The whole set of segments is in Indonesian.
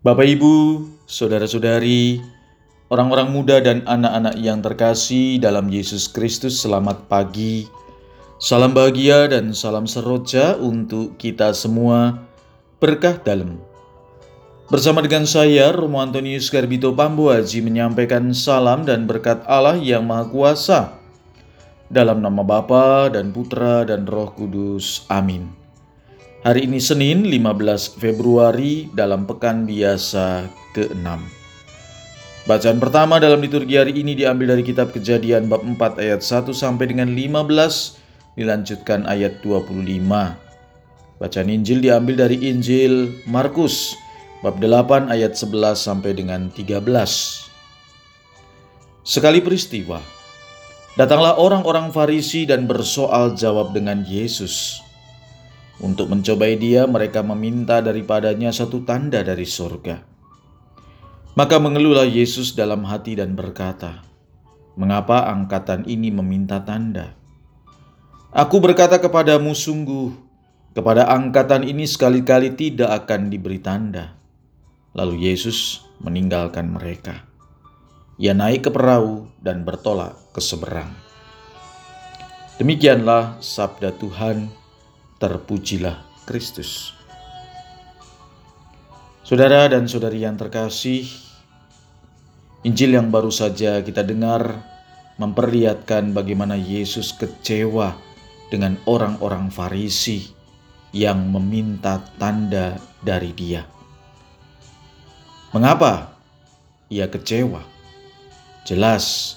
Bapak, Ibu, saudara-saudari, orang-orang muda, dan anak-anak yang terkasih dalam Yesus Kristus, selamat pagi. Salam bahagia dan salam seroja untuk kita semua. Berkah dalam. Bersama dengan saya, Romo Antonius Garbito Pambuaji menyampaikan salam dan berkat Allah yang Maha Kuasa. Dalam nama Bapa dan Putra dan Roh Kudus. Amin. Hari ini Senin 15 Februari dalam pekan biasa ke-6. Bacaan pertama dalam liturgi hari ini diambil dari kitab Kejadian bab 4 ayat 1 sampai dengan 15 dilanjutkan ayat 25. Bacaan Injil diambil dari Injil Markus bab 8 ayat 11 sampai dengan 13. Sekali peristiwa, datanglah orang-orang Farisi dan bersoal jawab dengan Yesus. Untuk mencobai dia, mereka meminta daripadanya satu tanda dari surga. Maka mengeluhlah Yesus dalam hati dan berkata, "Mengapa angkatan ini meminta tanda? Aku berkata kepadamu, sungguh, kepada angkatan ini sekali-kali tidak akan diberi tanda." Lalu Yesus meninggalkan mereka. Ia naik ke perahu dan bertolak ke seberang. Demikianlah sabda Tuhan terpujilah Kristus. Saudara dan saudari yang terkasih, Injil yang baru saja kita dengar memperlihatkan bagaimana Yesus kecewa dengan orang-orang Farisi yang meminta tanda dari Dia. Mengapa ia kecewa? Jelas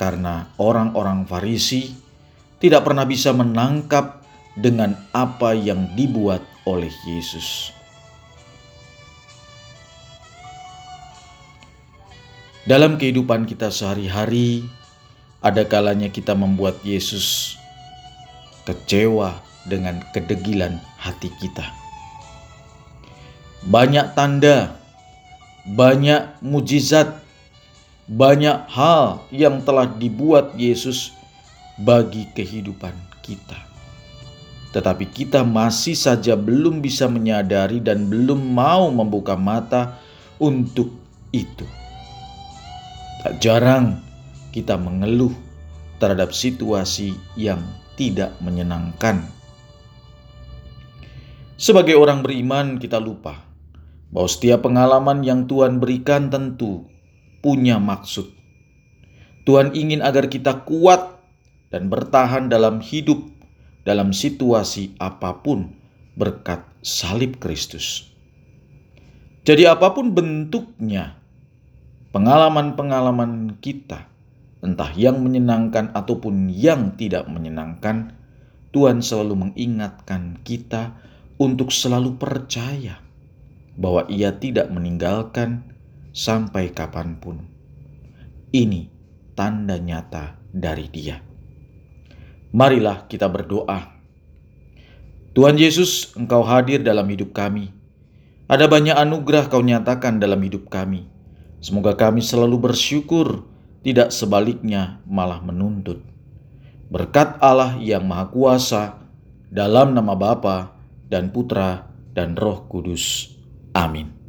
karena orang-orang Farisi tidak pernah bisa menangkap dengan apa yang dibuat oleh Yesus. Dalam kehidupan kita sehari-hari, ada kalanya kita membuat Yesus kecewa dengan kedegilan hati kita. Banyak tanda, banyak mujizat, banyak hal yang telah dibuat Yesus bagi kehidupan kita tetapi kita masih saja belum bisa menyadari dan belum mau membuka mata untuk itu. Tak jarang kita mengeluh terhadap situasi yang tidak menyenangkan. Sebagai orang beriman, kita lupa bahwa setiap pengalaman yang Tuhan berikan tentu punya maksud. Tuhan ingin agar kita kuat dan bertahan dalam hidup dalam situasi apa pun berkat salib Kristus. Jadi, apa pun bentuknya, pengalaman-pengalaman kita, entah yang menyenangkan ataupun yang tidak menyenangkan, Tuhan selalu mengingatkan kita untuk selalu percaya bahwa Ia tidak meninggalkan sampai kapan pun. Ini tanda nyata dari Dia. Marilah kita berdoa. Tuhan Yesus, Engkau hadir dalam hidup kami. Ada banyak anugerah Kau nyatakan dalam hidup kami. Semoga kami selalu bersyukur, tidak sebaliknya malah menuntut. Berkat Allah yang Maha Kuasa, dalam nama Bapa dan Putra dan Roh Kudus. Amin.